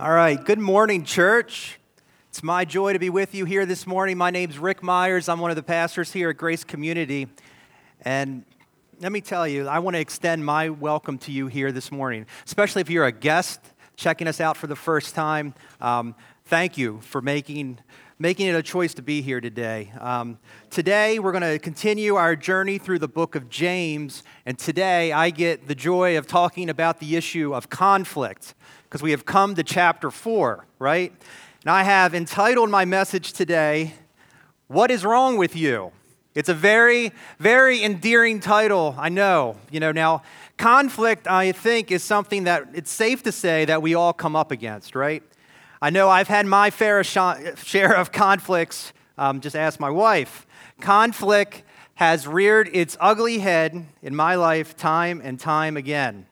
All right, good morning, church. It's my joy to be with you here this morning. My name's Rick Myers. I'm one of the pastors here at Grace Community. And let me tell you, I want to extend my welcome to you here this morning, especially if you're a guest checking us out for the first time. Um, thank you for making, making it a choice to be here today. Um, today, we're going to continue our journey through the book of James. And today, I get the joy of talking about the issue of conflict because we have come to chapter 4, right? And I have entitled my message today, What is Wrong with You? It's a very, very endearing title, I know. You know, now, conflict, I think, is something that it's safe to say that we all come up against, right? I know I've had my fair share of conflicts. Um, just ask my wife. Conflict has reared its ugly head in my life time and time again.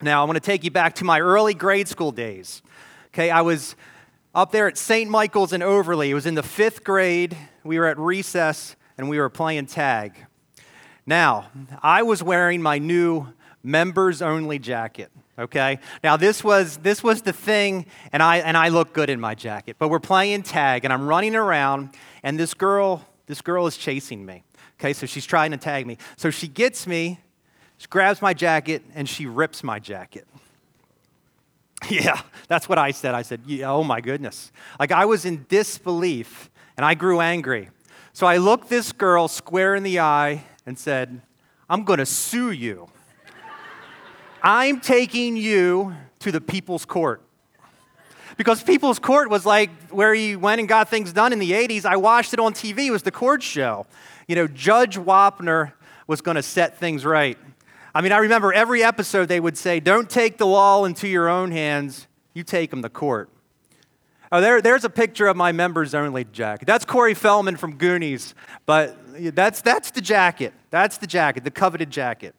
Now, I want to take you back to my early grade school days. Okay, I was up there at St. Michael's in Overlea. It was in the fifth grade. We were at recess and we were playing tag. Now, I was wearing my new members only jacket. Okay. Now this was this was the thing, and I and I look good in my jacket. But we're playing tag, and I'm running around, and this girl this girl is chasing me. Okay, so she's trying to tag me. So she gets me, she grabs my jacket and she rips my jacket. Yeah, that's what I said. I said, yeah, oh my goodness. Like I was in disbelief and I grew angry. So I looked this girl square in the eye and said, I'm going to sue you. I'm taking you to the people's court. Because people's court was like where he went and got things done in the 80s. I watched it on TV. It was the court show. You know, Judge Wapner was going to set things right. I mean, I remember every episode they would say, Don't take the law into your own hands, you take them to court. Oh, there, there's a picture of my members only jacket. That's Corey Feldman from Goonies, but that's, that's the jacket. That's the jacket, the coveted jacket.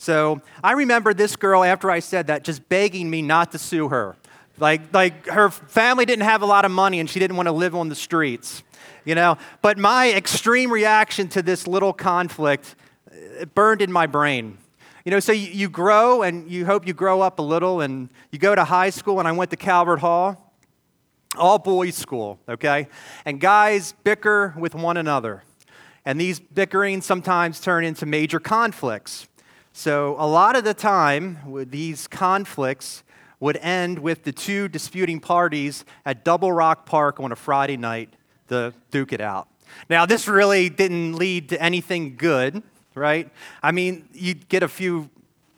So I remember this girl, after I said that, just begging me not to sue her. Like, like her family didn't have a lot of money and she didn't want to live on the streets, you know? But my extreme reaction to this little conflict burned in my brain. You know, so you, you grow and you hope you grow up a little and you go to high school, and I went to Calvert Hall, all boys school, okay? And guys bicker with one another. And these bickerings sometimes turn into major conflicts. So, a lot of the time, these conflicts would end with the two disputing parties at Double Rock Park on a Friday night to duke it out. Now, this really didn't lead to anything good, right? I mean, you get a few,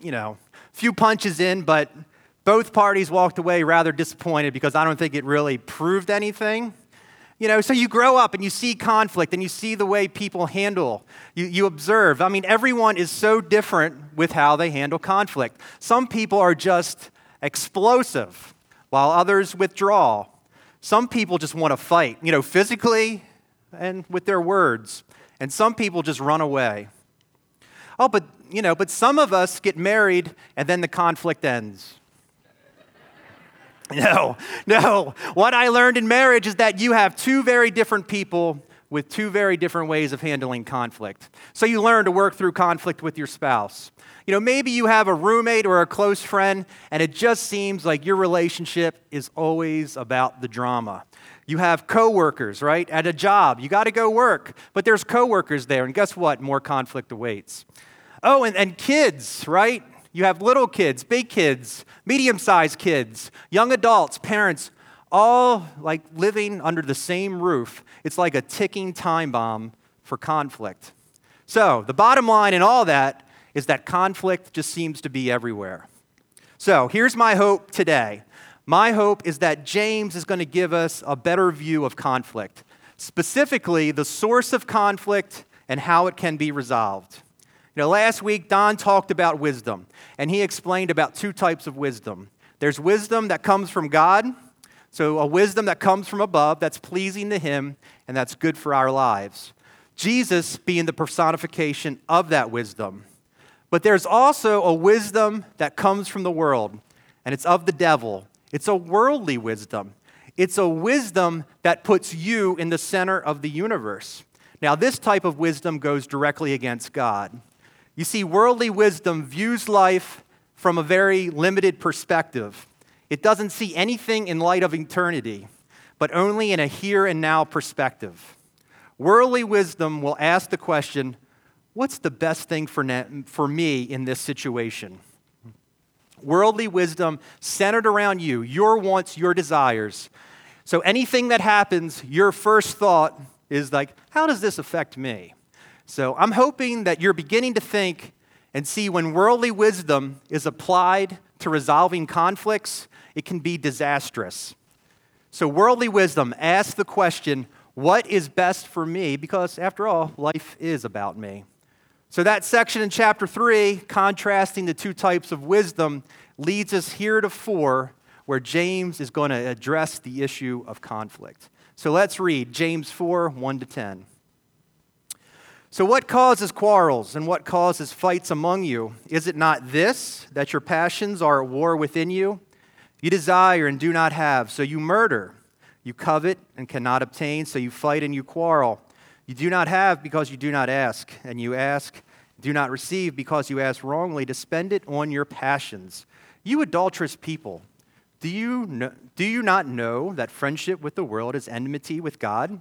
you know, few punches in, but both parties walked away rather disappointed because I don't think it really proved anything. You know, so you grow up and you see conflict and you see the way people handle. You, you observe. I mean, everyone is so different with how they handle conflict. Some people are just explosive, while others withdraw. Some people just want to fight, you know, physically and with their words. And some people just run away. Oh, but, you know, but some of us get married and then the conflict ends. No, no. What I learned in marriage is that you have two very different people with two very different ways of handling conflict. So you learn to work through conflict with your spouse. You know, maybe you have a roommate or a close friend, and it just seems like your relationship is always about the drama. You have coworkers, right? At a job, you got to go work, but there's coworkers there, and guess what? More conflict awaits. Oh, and, and kids, right? You have little kids, big kids, medium sized kids, young adults, parents, all like living under the same roof. It's like a ticking time bomb for conflict. So, the bottom line in all that is that conflict just seems to be everywhere. So, here's my hope today. My hope is that James is going to give us a better view of conflict, specifically the source of conflict and how it can be resolved. You know, last week Don talked about wisdom, and he explained about two types of wisdom. There's wisdom that comes from God, so a wisdom that comes from above that's pleasing to him and that's good for our lives. Jesus being the personification of that wisdom. But there's also a wisdom that comes from the world, and it's of the devil. It's a worldly wisdom. It's a wisdom that puts you in the center of the universe. Now, this type of wisdom goes directly against God. You see, worldly wisdom views life from a very limited perspective. It doesn't see anything in light of eternity, but only in a here and now perspective. Worldly wisdom will ask the question what's the best thing for, for me in this situation? Worldly wisdom centered around you, your wants, your desires. So anything that happens, your first thought is like, how does this affect me? So I'm hoping that you're beginning to think and see when worldly wisdom is applied to resolving conflicts, it can be disastrous. So, worldly wisdom asks the question, what is best for me? Because after all, life is about me. So, that section in chapter 3, contrasting the two types of wisdom, leads us here to 4, where James is going to address the issue of conflict. So, let's read James 4 1 to 10. So, what causes quarrels and what causes fights among you? Is it not this, that your passions are at war within you? You desire and do not have, so you murder. You covet and cannot obtain, so you fight and you quarrel. You do not have because you do not ask, and you ask, do not receive because you ask wrongly to spend it on your passions. You adulterous people, do you, know, do you not know that friendship with the world is enmity with God?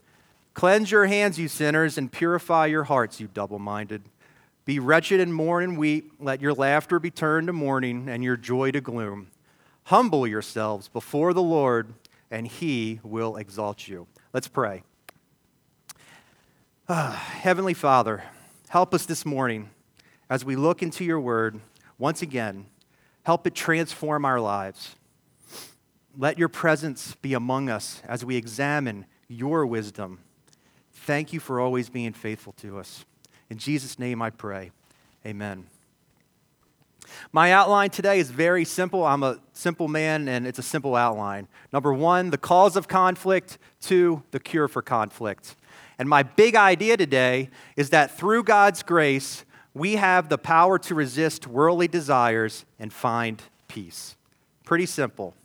Cleanse your hands, you sinners, and purify your hearts, you double minded. Be wretched and mourn and weep. Let your laughter be turned to mourning and your joy to gloom. Humble yourselves before the Lord, and he will exalt you. Let's pray. Ah, Heavenly Father, help us this morning as we look into your word once again. Help it transform our lives. Let your presence be among us as we examine your wisdom Thank you for always being faithful to us. In Jesus' name I pray. Amen. My outline today is very simple. I'm a simple man, and it's a simple outline. Number one, the cause of conflict. Two, the cure for conflict. And my big idea today is that through God's grace, we have the power to resist worldly desires and find peace. Pretty simple.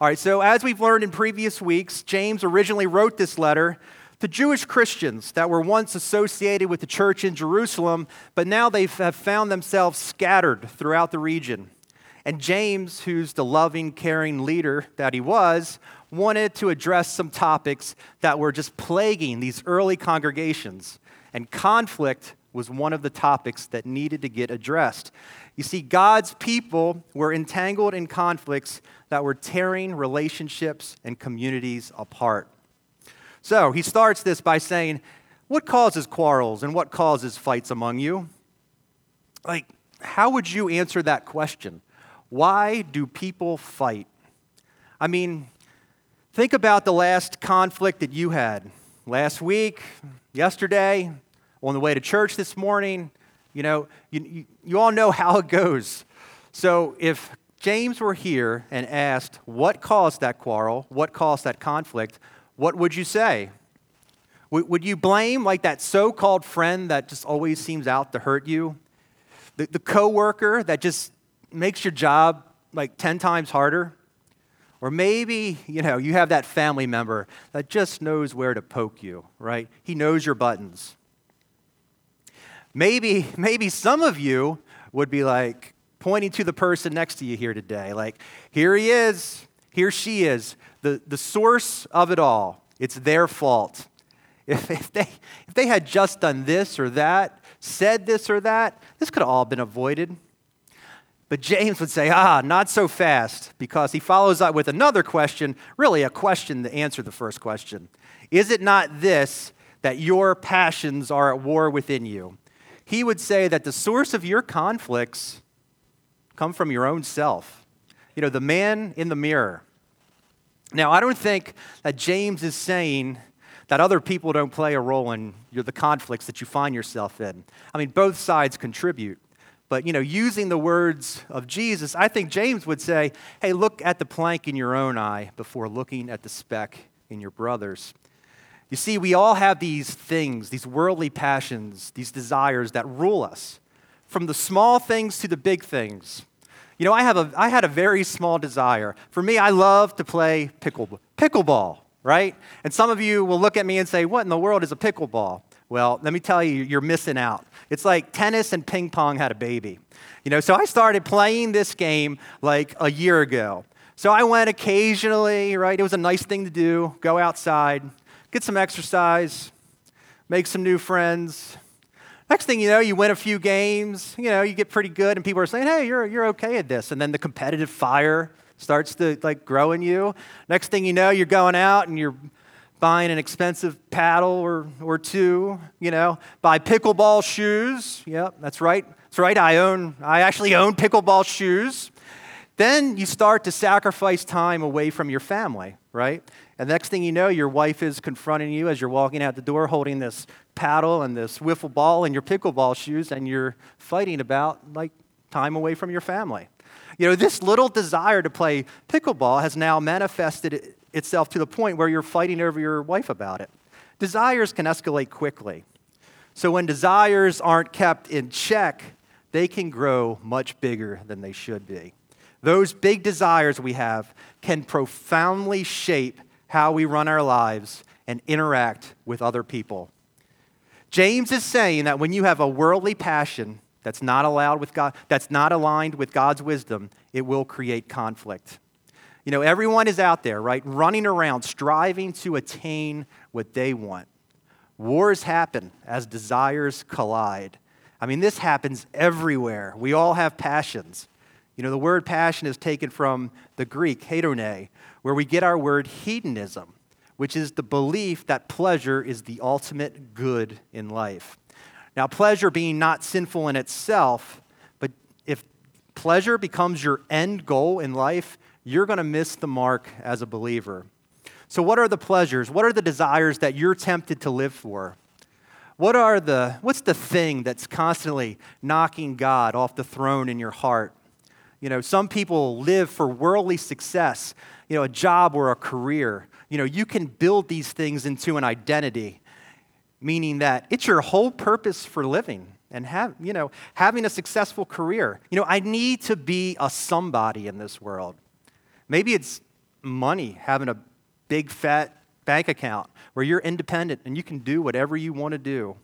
All right, so as we've learned in previous weeks, James originally wrote this letter the Jewish Christians that were once associated with the church in Jerusalem, but now they have found themselves scattered throughout the region. And James, who's the loving, caring leader that he was, wanted to address some topics that were just plaguing these early congregations. And conflict was one of the topics that needed to get addressed. You see, God's people were entangled in conflicts that were tearing relationships and communities apart. So he starts this by saying, What causes quarrels and what causes fights among you? Like, how would you answer that question? Why do people fight? I mean, think about the last conflict that you had last week, yesterday, on the way to church this morning. You know, you, you, all know how it goes. So if James were here and asked what caused that quarrel, what caused that conflict, what would you say? Would you blame like that so-called friend that just always seems out to hurt you? The, the coworker that just makes your job like 10 times harder? Or maybe, you know, you have that family member that just knows where to poke you, right? He knows your buttons. Maybe, maybe some of you would be like pointing to the person next to you here today, like, here he is, here she is, the, the source of it all. It's their fault. If, if, they, if they had just done this or that, said this or that, this could have all been avoided. But James would say, ah, not so fast, because he follows up with another question, really a question to answer the first question. Is it not this that your passions are at war within you? He would say that the source of your conflicts come from your own self. You know, the man in the mirror. Now, I don't think that James is saying that other people don't play a role in the conflicts that you find yourself in. I mean, both sides contribute. But, you know, using the words of Jesus, I think James would say, hey, look at the plank in your own eye before looking at the speck in your brother's. You see, we all have these things, these worldly passions, these desires that rule us, from the small things to the big things. You know, I, have a, I had a very small desire. For me, I love to play pickle, pickleball, right? And some of you will look at me and say, What in the world is a pickleball? Well, let me tell you, you're missing out. It's like tennis and ping pong had a baby. You know, so I started playing this game like a year ago. So I went occasionally, right? It was a nice thing to do, go outside, get some exercise, make some new friends. Next thing you know, you win a few games, you know, you get pretty good, and people are saying, hey, you're, you're okay at this. And then the competitive fire starts to like grow in you. Next thing you know, you're going out and you're buying an expensive paddle or, or two, you know, buy pickleball shoes. Yep, that's right. That's right. I own, I actually own pickleball shoes. Then you start to sacrifice time away from your family, right? And next thing you know, your wife is confronting you as you're walking out the door holding this paddle and this wiffle ball and your pickleball shoes, and you're fighting about like time away from your family. You know, this little desire to play pickleball has now manifested itself to the point where you're fighting over your wife about it. Desires can escalate quickly. So when desires aren't kept in check, they can grow much bigger than they should be. Those big desires we have can profoundly shape how we run our lives and interact with other people. James is saying that when you have a worldly passion that's not allowed with God, that's not aligned with God's wisdom, it will create conflict. You know, everyone is out there, right, running around striving to attain what they want. Wars happen as desires collide. I mean, this happens everywhere. We all have passions. You know, the word passion is taken from the Greek, hedone, where we get our word hedonism, which is the belief that pleasure is the ultimate good in life. Now, pleasure being not sinful in itself, but if pleasure becomes your end goal in life, you're going to miss the mark as a believer. So, what are the pleasures? What are the desires that you're tempted to live for? What are the, what's the thing that's constantly knocking God off the throne in your heart? You know, some people live for worldly success you know, a job or a career. You know, you can build these things into an identity, meaning that it's your whole purpose for living and have, you know, having a successful career. You know, I need to be a somebody in this world. Maybe it's money, having a big fat bank account where you're independent and you can do whatever you want to do.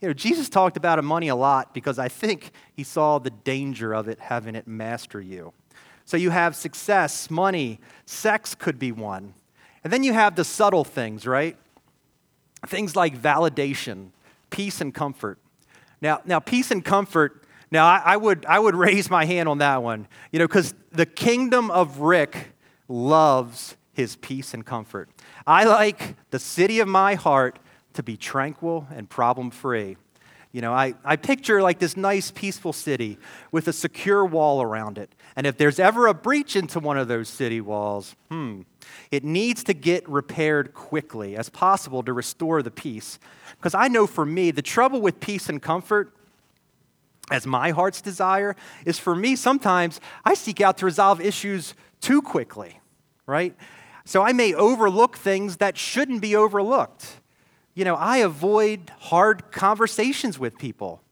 You know, Jesus talked about money a lot because I think he saw the danger of it having it master you. So you have success, money, sex could be one. And then you have the subtle things, right? Things like validation, peace and comfort. Now, now peace and comfort, now I, I would, I would raise my hand on that one, you know, because the kingdom of Rick loves his peace and comfort. I like the city of my heart to be tranquil and problem free. You know, I, I picture like this nice, peaceful city with a secure wall around it. And if there's ever a breach into one of those city walls, hmm, it needs to get repaired quickly as possible to restore the peace. Because I know for me, the trouble with peace and comfort, as my heart's desire, is for me, sometimes I seek out to resolve issues too quickly, right? So I may overlook things that shouldn't be overlooked you know, I avoid hard conversations with people.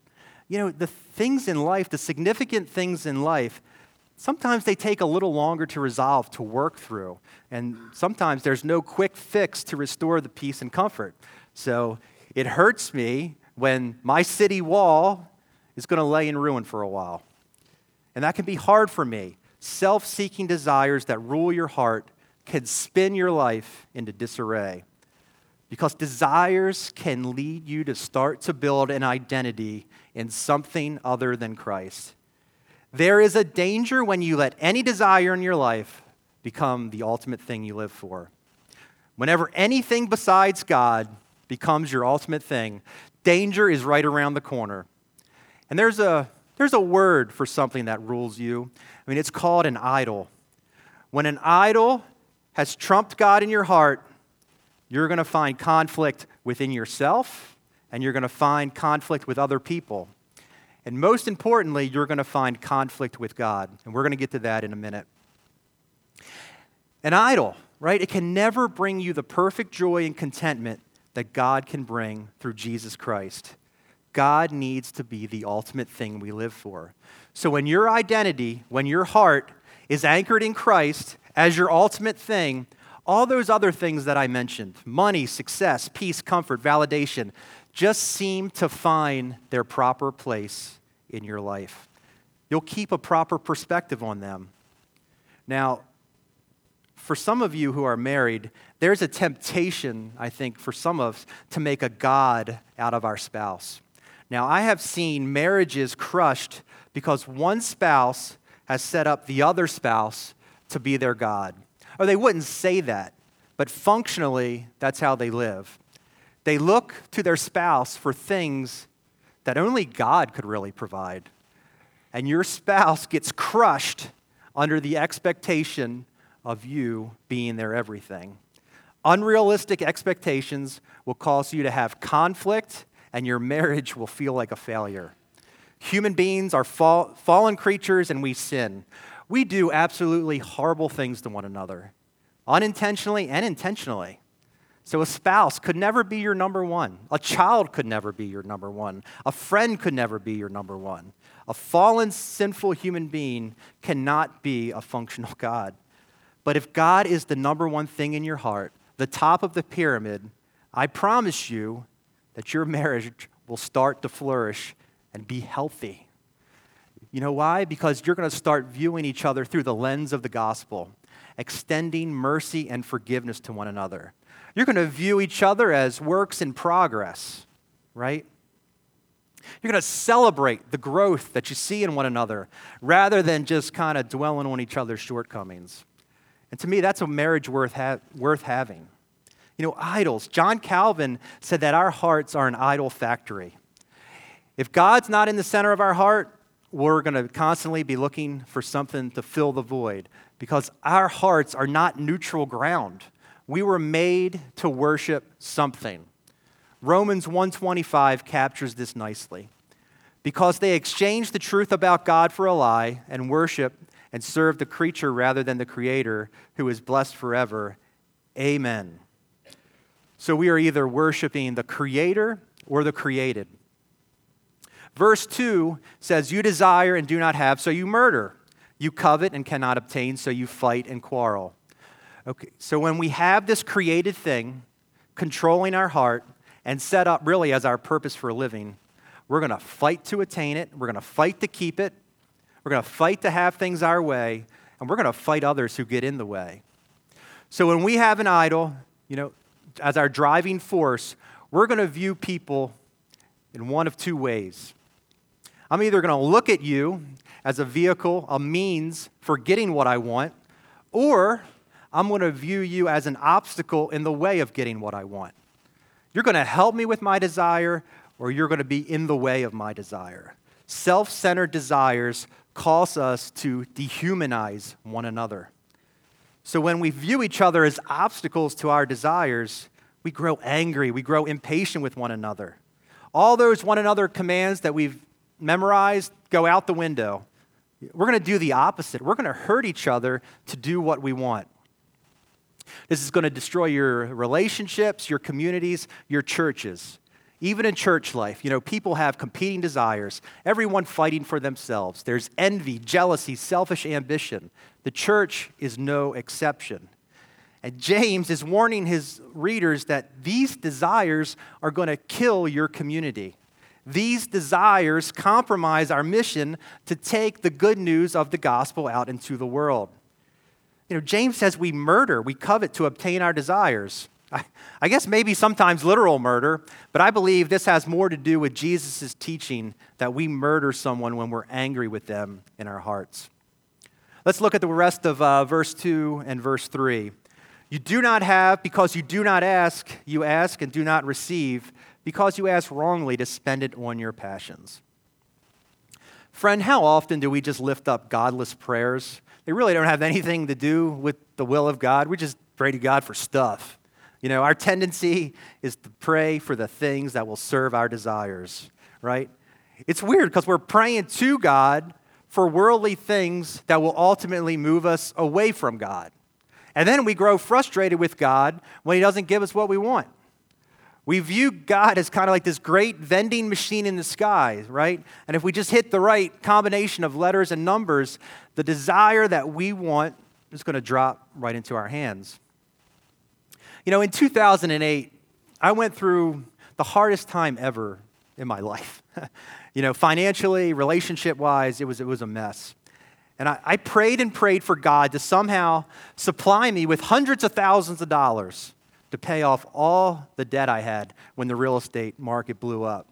You know, the things in life, the significant things in life, sometimes they take a little longer to resolve, to work through. And sometimes there's no quick fix to restore the peace and comfort. So it hurts me when my city wall is going to lay in ruin for a while. And that can be hard for me. Self seeking desires that rule your heart can spin your life into disarray because desires can lead you to start to build an identity in something other than Christ. There is a danger when you let any desire in your life become the ultimate thing you live for. Whenever anything besides God becomes your ultimate thing, danger is right around the corner. And there's a, there's a word for something that rules you. I mean, it's called an idol. When an idol has trumped God in your heart, you're going to find conflict within yourself and you're going to find conflict with other people. And most importantly, you're going to find conflict with God. And we're going to get to that in a minute. An idol, right? It can never bring you the perfect joy and contentment that God can bring through Jesus Christ. God needs to be the ultimate thing we live for. So when your identity, when your heart is anchored in Christ as your ultimate thing, all those other things that I mentioned money, success, peace, comfort, validation just seem to find their proper place in your life. You'll keep a proper perspective on them. Now, for some of you who are married, there's a temptation, I think, for some of us to make a God out of our spouse. Now, I have seen marriages crushed because one spouse has set up the other spouse to be their God. Or they wouldn't say that, but functionally, that's how they live. They look to their spouse for things that only God could really provide. And your spouse gets crushed under the expectation of you being their everything. Unrealistic expectations will cause you to have conflict, and your marriage will feel like a failure. Human beings are fall, fallen creatures, and we sin. We do absolutely horrible things to one another, unintentionally and intentionally. So, a spouse could never be your number one. A child could never be your number one. A friend could never be your number one. A fallen, sinful human being cannot be a functional God. But if God is the number one thing in your heart, the top of the pyramid, I promise you that your marriage will start to flourish and be healthy. You know why? Because you're going to start viewing each other through the lens of the gospel, extending mercy and forgiveness to one another. You're going to view each other as works in progress, right? You're going to celebrate the growth that you see in one another rather than just kind of dwelling on each other's shortcomings. And to me, that's a marriage worth, ha- worth having. You know, idols. John Calvin said that our hearts are an idol factory. If God's not in the center of our heart, we're going to constantly be looking for something to fill the void because our hearts are not neutral ground. We were made to worship something. Romans 125 captures this nicely. Because they exchanged the truth about God for a lie and worship and serve the creature rather than the creator who is blessed forever. Amen. So we are either worshiping the creator or the created. Verse 2 says, You desire and do not have, so you murder. You covet and cannot obtain, so you fight and quarrel. Okay, so when we have this created thing controlling our heart and set up really as our purpose for living, we're going to fight to attain it, we're going to fight to keep it, we're going to fight to have things our way, and we're going to fight others who get in the way. So when we have an idol, you know, as our driving force, we're going to view people in one of two ways. I'm either going to look at you as a vehicle, a means for getting what I want, or I'm going to view you as an obstacle in the way of getting what I want. You're going to help me with my desire, or you're going to be in the way of my desire. Self centered desires cause us to dehumanize one another. So when we view each other as obstacles to our desires, we grow angry, we grow impatient with one another. All those one another commands that we've memorized go out the window. We're going to do the opposite. We're going to hurt each other to do what we want. This is going to destroy your relationships, your communities, your churches. Even in church life, you know, people have competing desires, everyone fighting for themselves. There's envy, jealousy, selfish ambition. The church is no exception. And James is warning his readers that these desires are going to kill your community. These desires compromise our mission to take the good news of the gospel out into the world. You know, James says we murder, we covet to obtain our desires. I, I guess maybe sometimes literal murder, but I believe this has more to do with Jesus' teaching that we murder someone when we're angry with them in our hearts. Let's look at the rest of uh, verse 2 and verse 3. You do not have because you do not ask, you ask and do not receive because you ask wrongly to spend it on your passions. Friend, how often do we just lift up godless prayers? They really don't have anything to do with the will of God. We just pray to God for stuff. You know, our tendency is to pray for the things that will serve our desires, right? It's weird because we're praying to God for worldly things that will ultimately move us away from God. And then we grow frustrated with God when He doesn't give us what we want. We view God as kind of like this great vending machine in the sky, right? And if we just hit the right combination of letters and numbers, the desire that we want is going to drop right into our hands. You know, in 2008, I went through the hardest time ever in my life. you know, financially, relationship wise, it was, it was a mess. And I, I prayed and prayed for God to somehow supply me with hundreds of thousands of dollars to pay off all the debt I had when the real estate market blew up.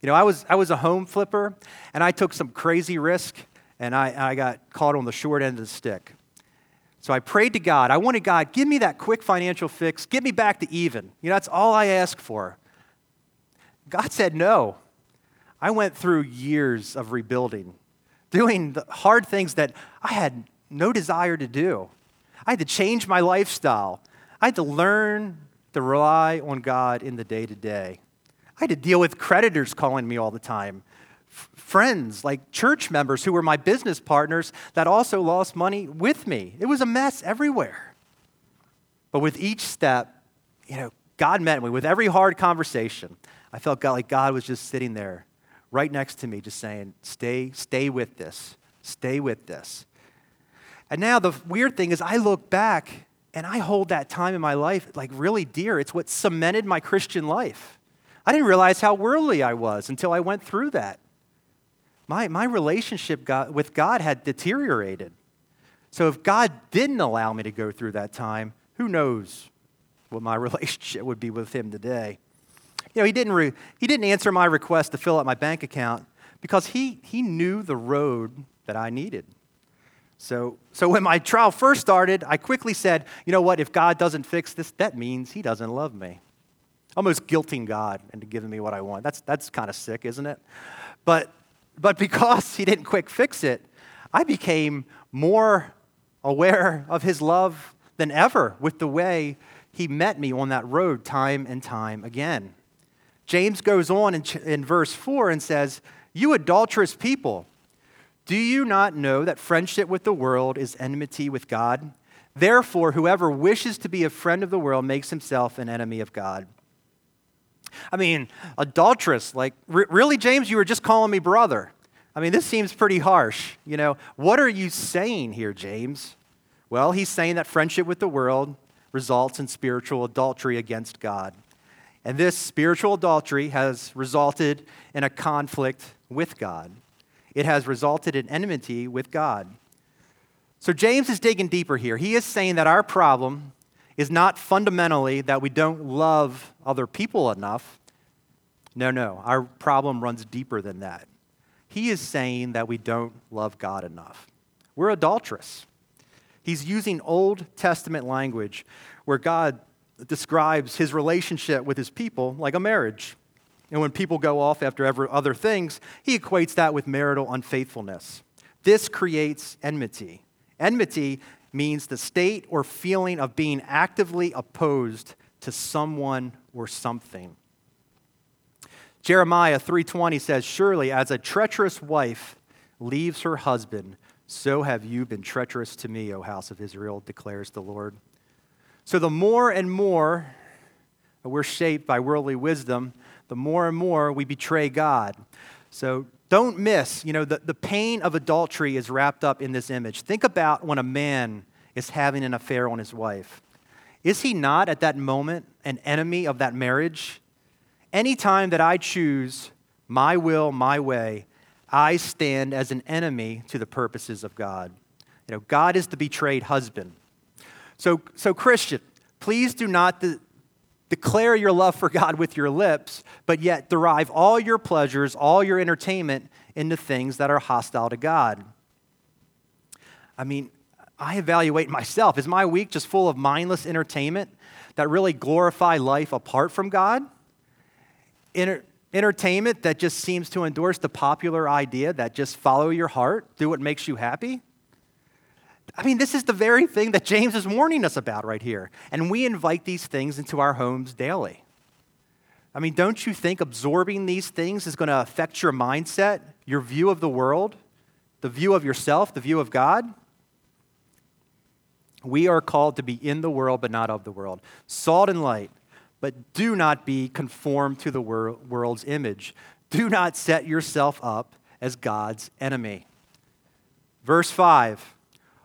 You know, I was, I was a home flipper, and I took some crazy risk, and I, I got caught on the short end of the stick. So I prayed to God. I wanted God, give me that quick financial fix, get me back to even. You know, that's all I asked for. God said no. I went through years of rebuilding, doing the hard things that I had no desire to do. I had to change my lifestyle. I had to learn to rely on God in the day to day. I had to deal with creditors calling me all the time, F- friends, like church members who were my business partners that also lost money with me. It was a mess everywhere. But with each step, you know, God met me with every hard conversation. I felt God, like God was just sitting there right next to me, just saying, Stay, stay with this. Stay with this. And now the weird thing is, I look back and I hold that time in my life like really dear. It's what cemented my Christian life. I didn't realize how worldly I was until I went through that. My, my relationship got, with God had deteriorated. So if God didn't allow me to go through that time, who knows what my relationship would be with Him today? You know, he didn't, re- he didn't answer my request to fill out my bank account because he, he knew the road that I needed. So, so when my trial first started, I quickly said, you know what, if God doesn't fix this, that means he doesn't love me. Almost guilting God into giving me what I want. That's, that's kind of sick, isn't it? But, but because he didn't quick fix it, I became more aware of his love than ever with the way he met me on that road time and time again. James goes on in, in verse 4 and says, You adulterous people, do you not know that friendship with the world is enmity with God? Therefore, whoever wishes to be a friend of the world makes himself an enemy of God. I mean, adulterous, like, re- really, James, you were just calling me brother. I mean, this seems pretty harsh. You know, what are you saying here, James? Well, he's saying that friendship with the world results in spiritual adultery against God. And this spiritual adultery has resulted in a conflict with God. It has resulted in enmity with God. So James is digging deeper here. He is saying that our problem is not fundamentally that we don't love other people enough. No, no. Our problem runs deeper than that. He is saying that we don't love God enough. We're adulterous. He's using Old Testament language where God describes his relationship with his people like a marriage. And when people go off after other things, he equates that with marital unfaithfulness. This creates enmity. Enmity means the state or feeling of being actively opposed to someone or something. Jeremiah 3:20 says, "Surely as a treacherous wife leaves her husband, so have you been treacherous to me, O house of Israel," declares the Lord. So the more and more we're shaped by worldly wisdom, the more and more we betray God. So don't miss, you know, the, the pain of adultery is wrapped up in this image. Think about when a man is having an affair on his wife. Is he not at that moment an enemy of that marriage? Anytime that I choose my will, my way, I stand as an enemy to the purposes of God. You know, God is the betrayed husband. So, so Christian, please do not declare your love for God with your lips, but yet derive all your pleasures, all your entertainment into things that are hostile to God. I mean, I evaluate myself. Is my week just full of mindless entertainment that really glorify life apart from God? Entertainment that just seems to endorse the popular idea that just follow your heart, do what makes you happy? I mean, this is the very thing that James is warning us about right here. And we invite these things into our homes daily. I mean, don't you think absorbing these things is going to affect your mindset, your view of the world, the view of yourself, the view of God? We are called to be in the world, but not of the world. Salt and light, but do not be conformed to the wor- world's image. Do not set yourself up as God's enemy. Verse 5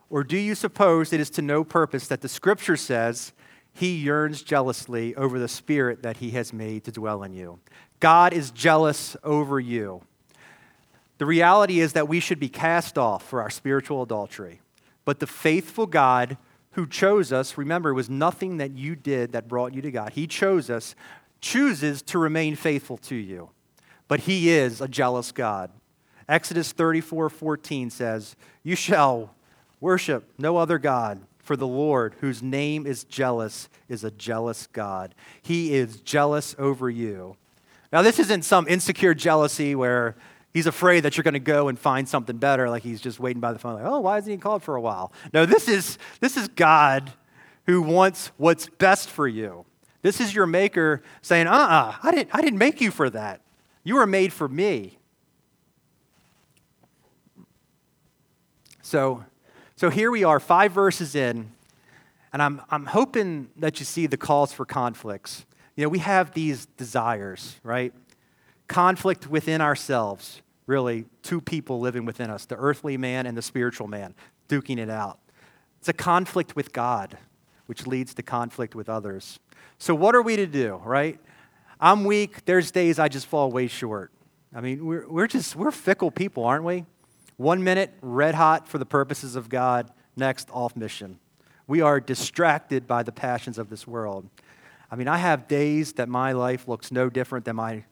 Or do you suppose it is to no purpose that the scripture says, He yearns jealously over the spirit that He has made to dwell in you? God is jealous over you. The reality is that we should be cast off for our spiritual adultery. But the faithful God who chose us, remember, it was nothing that you did that brought you to God. He chose us, chooses to remain faithful to you. But He is a jealous God. Exodus 34 14 says, You shall worship no other God, for the Lord, whose name is jealous, is a jealous God. He is jealous over you. Now, this isn't some insecure jealousy where he's afraid that you're going to go and find something better, like he's just waiting by the phone, like, oh, why hasn't he called for a while? No, this is, this is God who wants what's best for you. This is your maker saying, uh uh-uh, uh I didn't, I didn't make you for that. You were made for me. So, so here we are, five verses in, and I'm, I'm hoping that you see the calls for conflicts. You know, we have these desires, right? Conflict within ourselves really two people living within us the earthly man and the spiritual man, duking it out. It's a conflict with God, which leads to conflict with others. So, what are we to do, right? I'm weak. There's days I just fall way short. I mean, we're, we're just, we're fickle people, aren't we? One minute, red hot for the purposes of God, next, off mission. We are distracted by the passions of this world. I mean, I have days that my life looks no different than my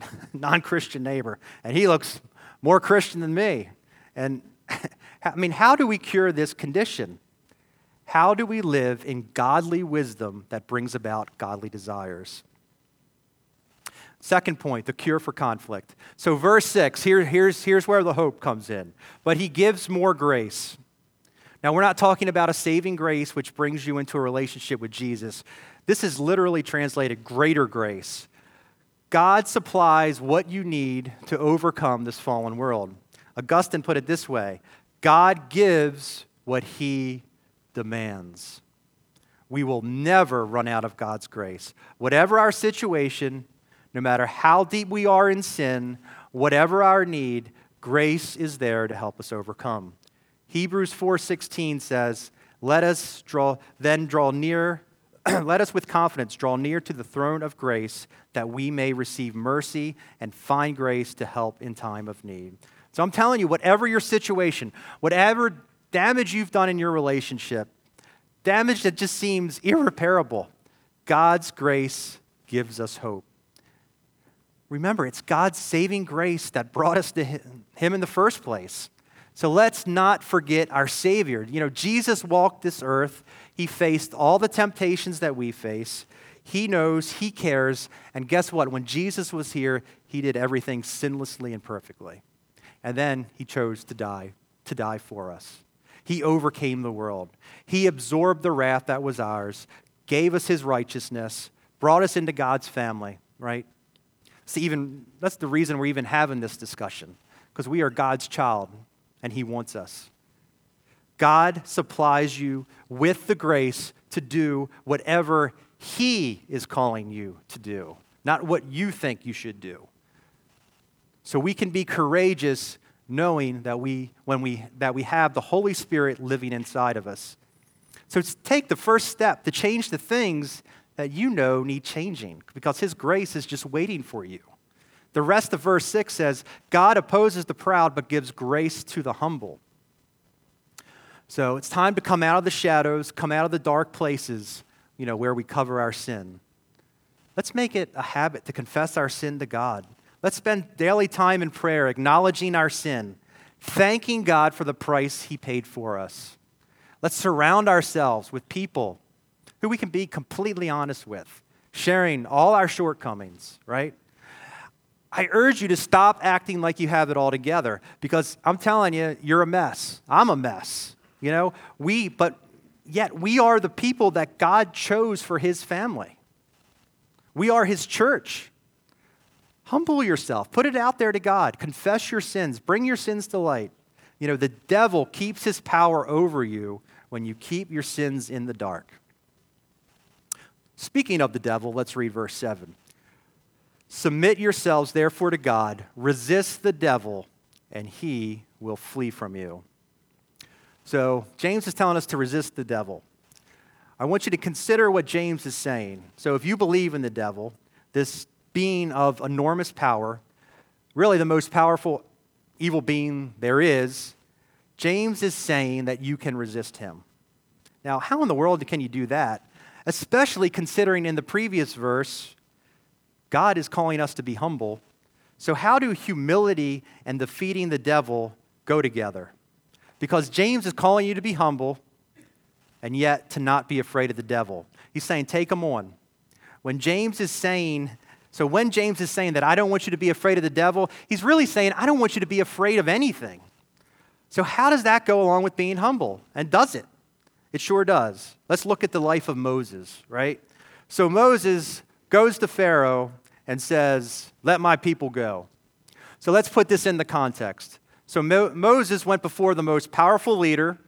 non Christian neighbor, and he looks more Christian than me. And I mean, how do we cure this condition? How do we live in godly wisdom that brings about godly desires? Second point, the cure for conflict. So, verse 6, here, here's, here's where the hope comes in. But he gives more grace. Now, we're not talking about a saving grace which brings you into a relationship with Jesus. This is literally translated greater grace. God supplies what you need to overcome this fallen world. Augustine put it this way God gives what he demands. We will never run out of God's grace. Whatever our situation, no matter how deep we are in sin, whatever our need, grace is there to help us overcome. Hebrews 4:16 says, "Let us draw then draw near let us with confidence draw near to the throne of grace that we may receive mercy and find grace to help in time of need. So I'm telling you, whatever your situation, whatever damage you've done in your relationship, damage that just seems irreparable, God's grace gives us hope. Remember, it's God's saving grace that brought us to Him in the first place. So let's not forget our Savior. You know, Jesus walked this earth, He faced all the temptations that we face. He knows, He cares, and guess what? When Jesus was here, He did everything sinlessly and perfectly. And then He chose to die, to die for us. He overcame the world. He absorbed the wrath that was ours, gave us His righteousness, brought us into God's family, right? See, even that's the reason we're even having this discussion, because we are God's child and He wants us. God supplies you with the grace to do whatever He is calling you to do, not what you think you should do. So we can be courageous knowing that we, when we, that we have the Holy Spirit living inside of us. So take the first step to change the things that you know need changing because His grace is just waiting for you. The rest of verse 6 says, God opposes the proud but gives grace to the humble. So it's time to come out of the shadows, come out of the dark places, you know, where we cover our sin. Let's make it a habit to confess our sin to God. Let's spend daily time in prayer, acknowledging our sin, thanking God for the price He paid for us. Let's surround ourselves with people who we can be completely honest with, sharing all our shortcomings, right? I urge you to stop acting like you have it all together because I'm telling you, you're a mess. I'm a mess. You know, we, but yet we are the people that God chose for his family. We are his church. Humble yourself, put it out there to God, confess your sins, bring your sins to light. You know, the devil keeps his power over you when you keep your sins in the dark. Speaking of the devil, let's read verse 7. Submit yourselves, therefore, to God, resist the devil, and he will flee from you. So, James is telling us to resist the devil. I want you to consider what James is saying. So, if you believe in the devil, this being of enormous power, really the most powerful evil being there is, James is saying that you can resist him. Now, how in the world can you do that? Especially considering in the previous verse, God is calling us to be humble. So, how do humility and defeating the devil go together? Because James is calling you to be humble and yet to not be afraid of the devil. He's saying, take him on. When James is saying, so when James is saying that I don't want you to be afraid of the devil, he's really saying, I don't want you to be afraid of anything. So, how does that go along with being humble? And does it? It sure does. Let's look at the life of Moses, right? So, Moses goes to Pharaoh and says, Let my people go. So, let's put this in the context. So, Mo- Moses went before the most powerful leader,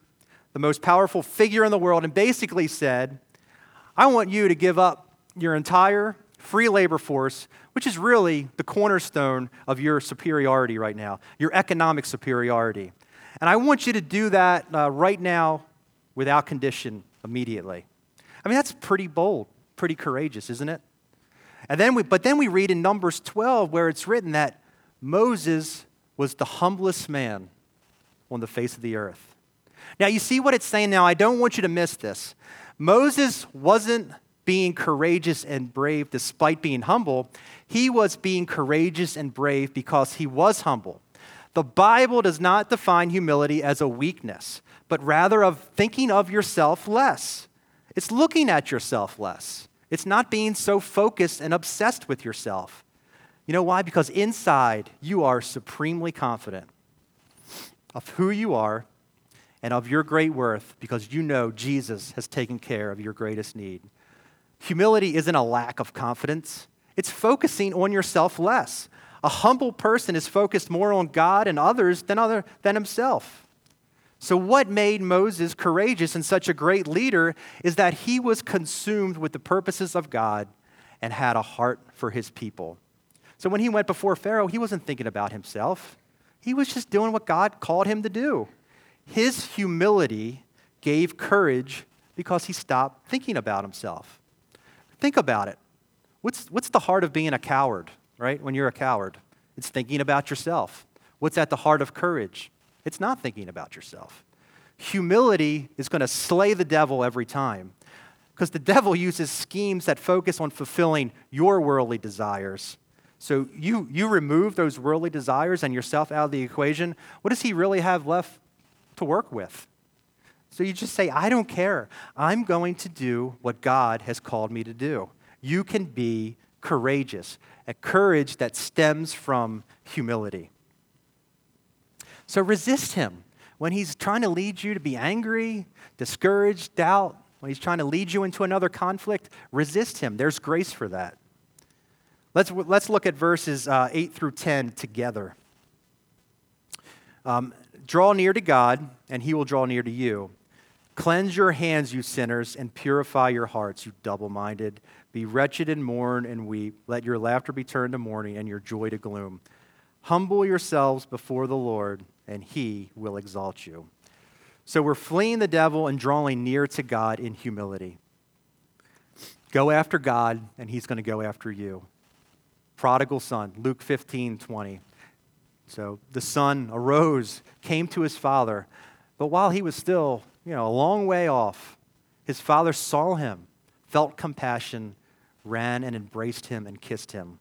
the most powerful figure in the world, and basically said, I want you to give up your entire free labor force, which is really the cornerstone of your superiority right now, your economic superiority. And I want you to do that uh, right now without condition immediately. I mean, that's pretty bold, pretty courageous, isn't it? And then we, but then we read in Numbers 12 where it's written that Moses was the humblest man on the face of the earth. Now, you see what it's saying now? I don't want you to miss this. Moses wasn't being courageous and brave despite being humble, he was being courageous and brave because he was humble. The Bible does not define humility as a weakness, but rather of thinking of yourself less. It's looking at yourself less. It's not being so focused and obsessed with yourself. You know why? Because inside you are supremely confident of who you are and of your great worth because you know Jesus has taken care of your greatest need. Humility isn't a lack of confidence, it's focusing on yourself less. A humble person is focused more on God and others than, other, than himself. So, what made Moses courageous and such a great leader is that he was consumed with the purposes of God and had a heart for his people. So, when he went before Pharaoh, he wasn't thinking about himself, he was just doing what God called him to do. His humility gave courage because he stopped thinking about himself. Think about it. What's, what's the heart of being a coward? right? When you're a coward, it's thinking about yourself. What's at the heart of courage? It's not thinking about yourself. Humility is going to slay the devil every time because the devil uses schemes that focus on fulfilling your worldly desires. So you, you remove those worldly desires and yourself out of the equation, what does he really have left to work with? So you just say, I don't care. I'm going to do what God has called me to do. You can be courageous, a courage that stems from humility. So resist him when he's trying to lead you to be angry, discouraged, doubt, when he's trying to lead you into another conflict, resist him. There's grace for that. Let's, let's look at verses uh, 8 through 10 together. Um, draw near to God, and he will draw near to you. Cleanse your hands, you sinners, and purify your hearts, you double minded. Be wretched and mourn and weep. Let your laughter be turned to mourning and your joy to gloom. Humble yourselves before the Lord, and he will exalt you. So we're fleeing the devil and drawing near to God in humility. Go after God, and he's going to go after you. Prodigal son, Luke 15, 20. So the son arose, came to his father, but while he was still, you know, a long way off, his father saw him, felt compassion, ran and embraced him and kissed him.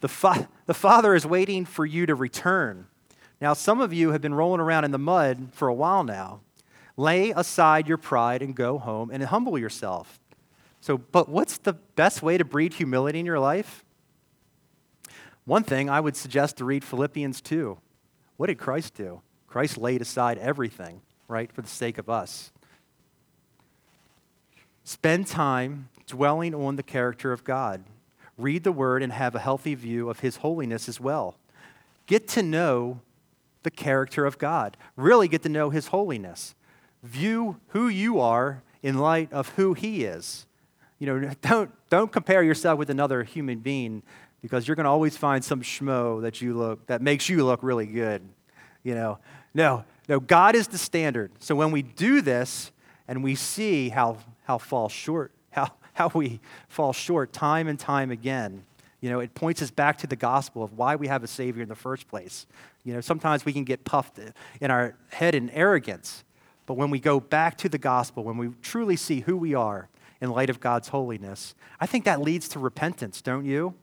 The, fa- the Father is waiting for you to return. Now, some of you have been rolling around in the mud for a while now. Lay aside your pride and go home and humble yourself. So, but what's the best way to breed humility in your life? One thing I would suggest to read Philippians 2. What did Christ do? Christ laid aside everything, right, for the sake of us. Spend time dwelling on the character of God. read the word, and have a healthy view of his holiness as well. Get to know the character of God, really get to know his holiness. View who you are in light of who he is. You know, don't, don't compare yourself with another human being because you're going to always find some schmo that you look that makes you look really good. You know, no, no, God is the standard. So when we do this and we see how how fall short, how how we fall short time and time again, you know, it points us back to the gospel of why we have a savior in the first place. You know, sometimes we can get puffed in our head in arrogance, but when we go back to the gospel, when we truly see who we are in light of God's holiness, I think that leads to repentance, don't you?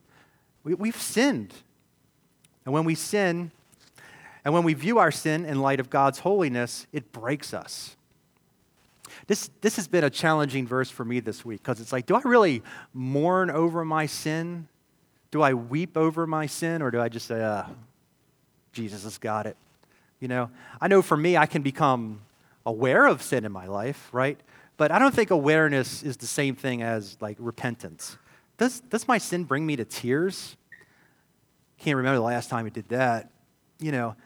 We, we've sinned. And when we sin, and when we view our sin in light of God's holiness, it breaks us. This, this has been a challenging verse for me this week because it's like, do I really mourn over my sin? Do I weep over my sin? Or do I just say, uh, Jesus has got it? You know, I know for me, I can become aware of sin in my life, right? But I don't think awareness is the same thing as like repentance. Does, does my sin bring me to tears? Can't remember the last time it did that. You know,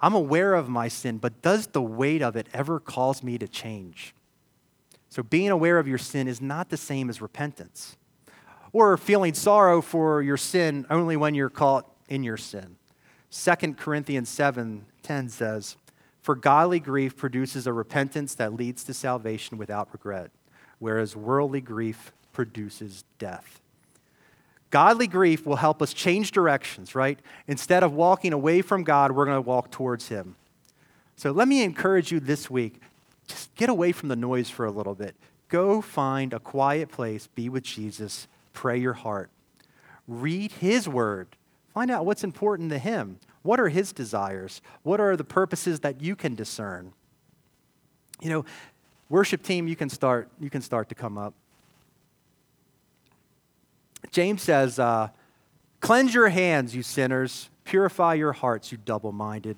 I'm aware of my sin, but does the weight of it ever cause me to change? So being aware of your sin is not the same as repentance. Or feeling sorrow for your sin only when you're caught in your sin. 2 Corinthians 7 10 says, For godly grief produces a repentance that leads to salvation without regret, whereas worldly grief produces death. Godly grief will help us change directions, right? Instead of walking away from God, we're going to walk towards Him. So let me encourage you this week just get away from the noise for a little bit. Go find a quiet place, be with Jesus, pray your heart. Read His Word. Find out what's important to Him. What are His desires? What are the purposes that you can discern? You know, worship team, you can start, you can start to come up. James says, uh, Cleanse your hands, you sinners. Purify your hearts, you double minded.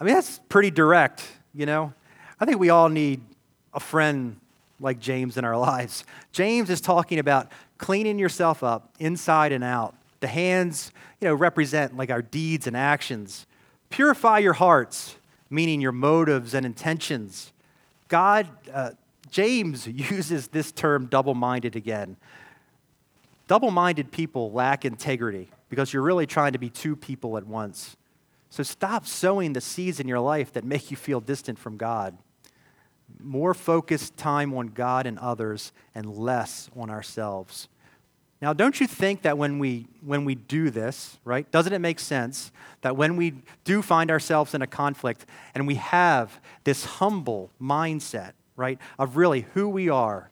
I mean, that's pretty direct, you know? I think we all need a friend like James in our lives. James is talking about cleaning yourself up inside and out. The hands, you know, represent like our deeds and actions. Purify your hearts, meaning your motives and intentions. God, uh, James uses this term double minded again. Double minded people lack integrity because you're really trying to be two people at once. So stop sowing the seeds in your life that make you feel distant from God. More focused time on God and others and less on ourselves. Now, don't you think that when we, when we do this, right, doesn't it make sense that when we do find ourselves in a conflict and we have this humble mindset, right, of really who we are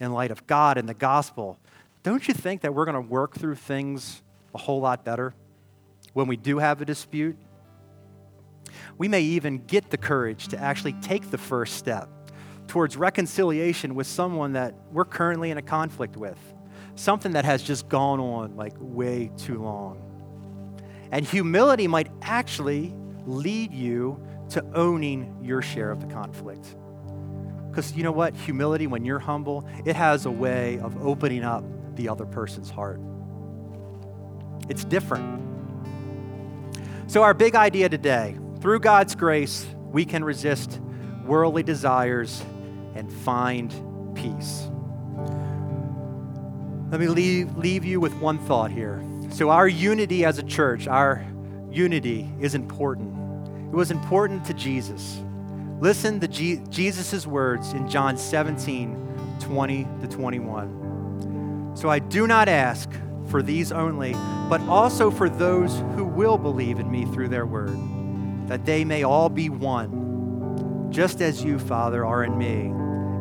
in light of God and the gospel, don't you think that we're going to work through things a whole lot better when we do have a dispute? We may even get the courage to actually take the first step towards reconciliation with someone that we're currently in a conflict with, something that has just gone on like way too long. And humility might actually lead you to owning your share of the conflict. Because you know what? Humility, when you're humble, it has a way of opening up the other person's heart. It's different. So, our big idea today through God's grace, we can resist worldly desires and find peace. Let me leave, leave you with one thought here. So, our unity as a church, our unity is important. It was important to Jesus. Listen to Jesus' words in John 17 20 to 21. So I do not ask for these only, but also for those who will believe in me through their word, that they may all be one, just as you, Father, are in me,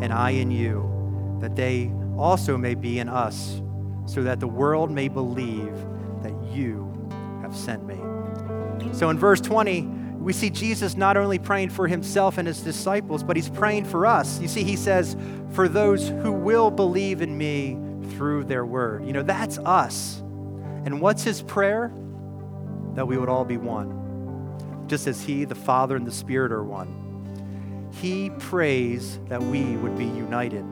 and I in you, that they also may be in us, so that the world may believe that you have sent me. So in verse 20, we see Jesus not only praying for himself and his disciples, but he's praying for us. You see, he says, For those who will believe in me through their word. You know, that's us. And what's his prayer? That we would all be one, just as he, the Father, and the Spirit are one. He prays that we would be united.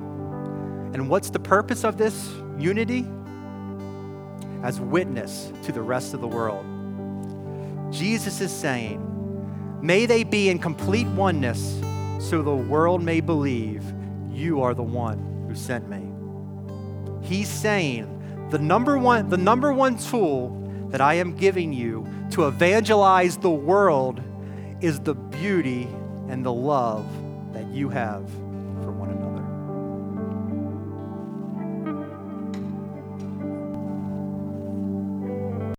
And what's the purpose of this unity? as witness to the rest of the world. Jesus is saying, May they be in complete oneness so the world may believe you are the one who sent me. He's saying, the number one, the number one tool that I am giving you to evangelize the world is the beauty and the love that you have.